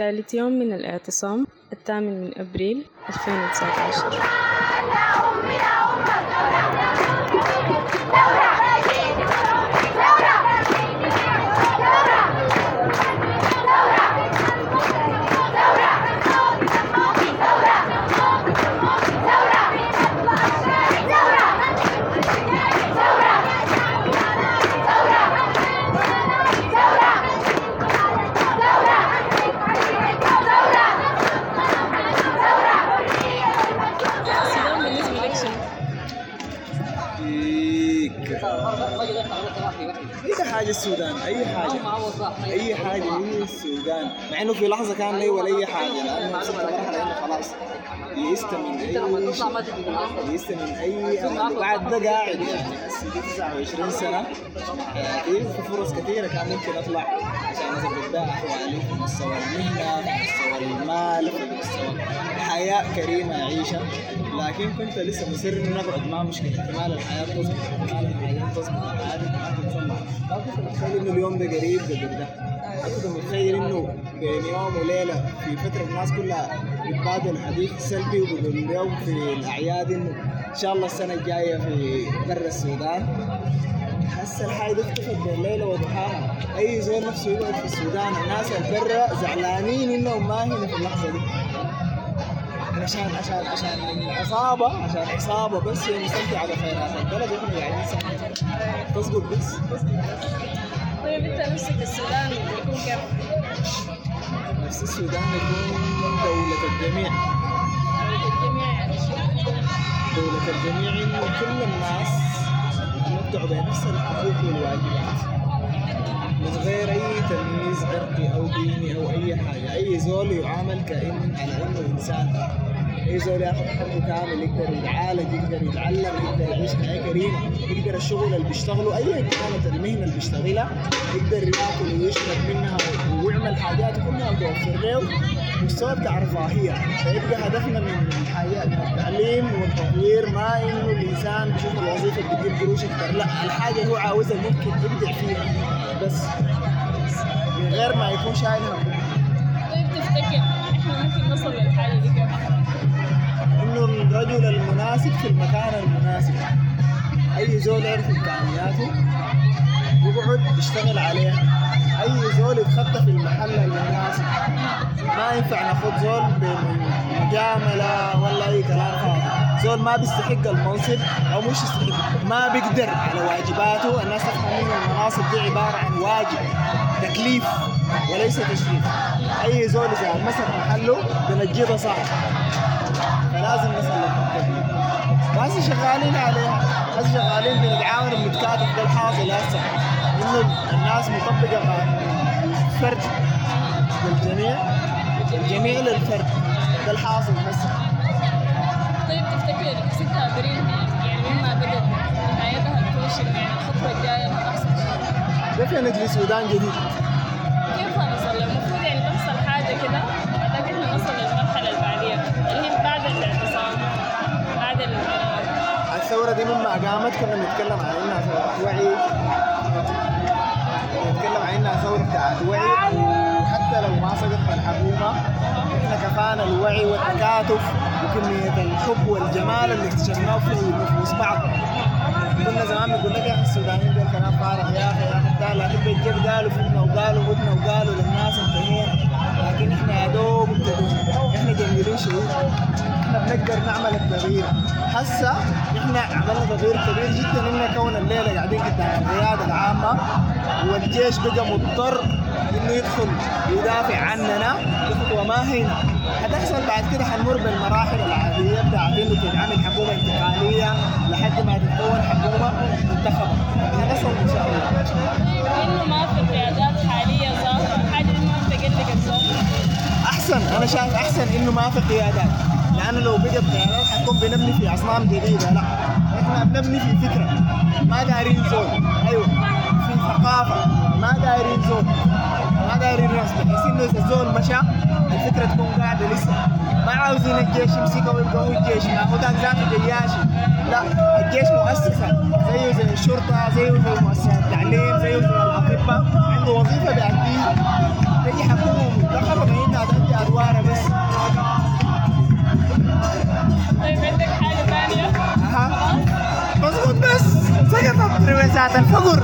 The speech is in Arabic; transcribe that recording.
ثالث يوم من الاعتصام الثامن من أبريل 2019 أي حاجة السودان؟ أي حاجة. أي حاجة هي السودان؟ مع إنه في لحظة كان لي ولا اي حاجة لأنه وصلت مرحله انه خلاص يئست من أي يئست من أي وبعد ده قاعد يعني. هسه دي 29 سنة. آه، في فرص كثيرة كان ممكن أطلع عشان اظبط بها أحوالي في حياه كريمه اعيشها لكن كنت لسه مصر انه نقعد ما مشكلة احتمال الحياة تظبط احتمال الحياة تظبط عادي ما ما كنت متخيل إنه اليوم ده قريب قبل ده؟ كنت متخيل إنه بين يوم وليلة في فترة الناس كلها بتبادل الحديث السلبي وبيقول اليوم في الأعياد إنه إن شاء الله السنة الجاية في برا السودان؟ هسه الحاجة دي اختفت بين ليلة وضحاها أي زول نفسه يقعد في السودان الناس اللي برا زعلانين إنهم ما هنا في اللحظة دي. عشان عشان عشان عصابة عشان عصابة بس هي مستمتعة بخيرات البلد وإحنا قاعدين ساكتين تسقط بس. طيب أنت نفسك السودان يكون كيف؟ نفس السودان يكون دولة الجميع. يعني؟ دولة الجميع إنه كل الناس يتمتعوا بنفس الحقوق والواجبات. من غير أي تمييز عرقي أو ديني أو أي حاجة. أي زول يعامل كإن على إنه إنسان زول ياخذ حقه كامل يقدر يتعالج يقدر يتعلم يقدر يعيش حياة كريمة يقدر الشغل اللي بيشتغله أي كانت المهنة اللي بيشتغلها يقدر يأكل ويشرب منها ويعمل حاجات كلها توفر له مستوى بتاع رفاهية فيبقى هدفنا من الحياة من التعليم والتطوير ما إنه الإنسان بيشوف الوظيفة اللي بتجيب قروش أكثر لا الحاجة اللي هو عاوزها ممكن يبدع فيها. بس من غير ما يكون شايل هم طيب تفتكر؟ ممكن نصل للحاجة دي كيف؟ انه الرجل المناسب في المكان المناسب أي زول يعرف امكانياته يقعد يشتغل عليها. أي زول يتخطى في المحل المناسب ما ينفع ناخذ زول بمجاملة ولا أي كلام فاضي زول ما بيستحق المنصب أو مش يستحق. ما بيقدر على واجباته. الناس تفهم انه المناصب دي عبارة عن واجب. تكليف وليس تشريف. أي زول إذا مسك محله بنجيبه صح فلازم دي ناس شغالين عليها. ناس شغالين بنتعاون بنتكاتف ده الحاصل هسه. إنه الناس مطبقة قانون الفرد للجميع الجميع للفرد. ده الحاصل هسه. طيب تفتكر 6 أبريل يعني مما بدأت نهايتها شنو يعني الخطوة الجاية هتحصل شنو؟ ديفنتلي سودان جديد كيف هنوصل له؟ المفروض يعني تحصل حاجة كده بعدين إحنا نوصل للمرحلة اللي بعديها اللي هي بعد الاعتصام بعد ال الثورة دي مما قامت كنا بنتكلم عن إنها ثورة وعي نتكلم عن إنها ثورة بتاعت وعي وحتى لو ما سقط الحكومة إحنا كفانا الوعي والتكاتف وكمية الحب والجمال اللي اكتشفناه في نفوس بعض كنا زمان بنقول لك يا اخي السودانيين دول كلام فارغ يا اخي يا اخي بتاع لكن بجد قالوا فتنا وقالوا متنا وقالوا بنقدر نعمل التغيير. هسه إحنا عملنا تغيير كبير جدا. ان كون الليلة قاعدين قدام القياده العامة والجيش بقى مضطر إنه يدخل يدافع عننا. خطوه ما هينه حتحصل بعد كده حنمر بالمراحل العادية. بتاعت انه تتعمل حكومه انتقالية لحد ما تتكون حكومه منتخبه حنصل إن شاء الله. إنه ما في قيادات حالية ظاهرة. الحاجة دي ما تقلق الزول أحسن. أنا شايف أحسن إنه ما في قيادات. لأنه لو بقت قيادات حنكون بنبني في أصنام جديدة لا. إحنا بنبني في فكرة. ما دايرين زول. أيوه. في ثقافة. ما دايرين زول. ما دايرين ناس. بحيث إنه إذا الزول مشى الفكرة تكون قاعدة لسه. ما عاوزين الجيش يمسكه ويبقى هو الجيش. ما هو ذاك ذاته لا الجيش مؤسسة. زيه زي الشرطة زيه زي مؤسسة التعليم زيه زي الأطباء. عنده وظيفة بيأديها تجي حكومه nagtutulungan sa atin. Pagur!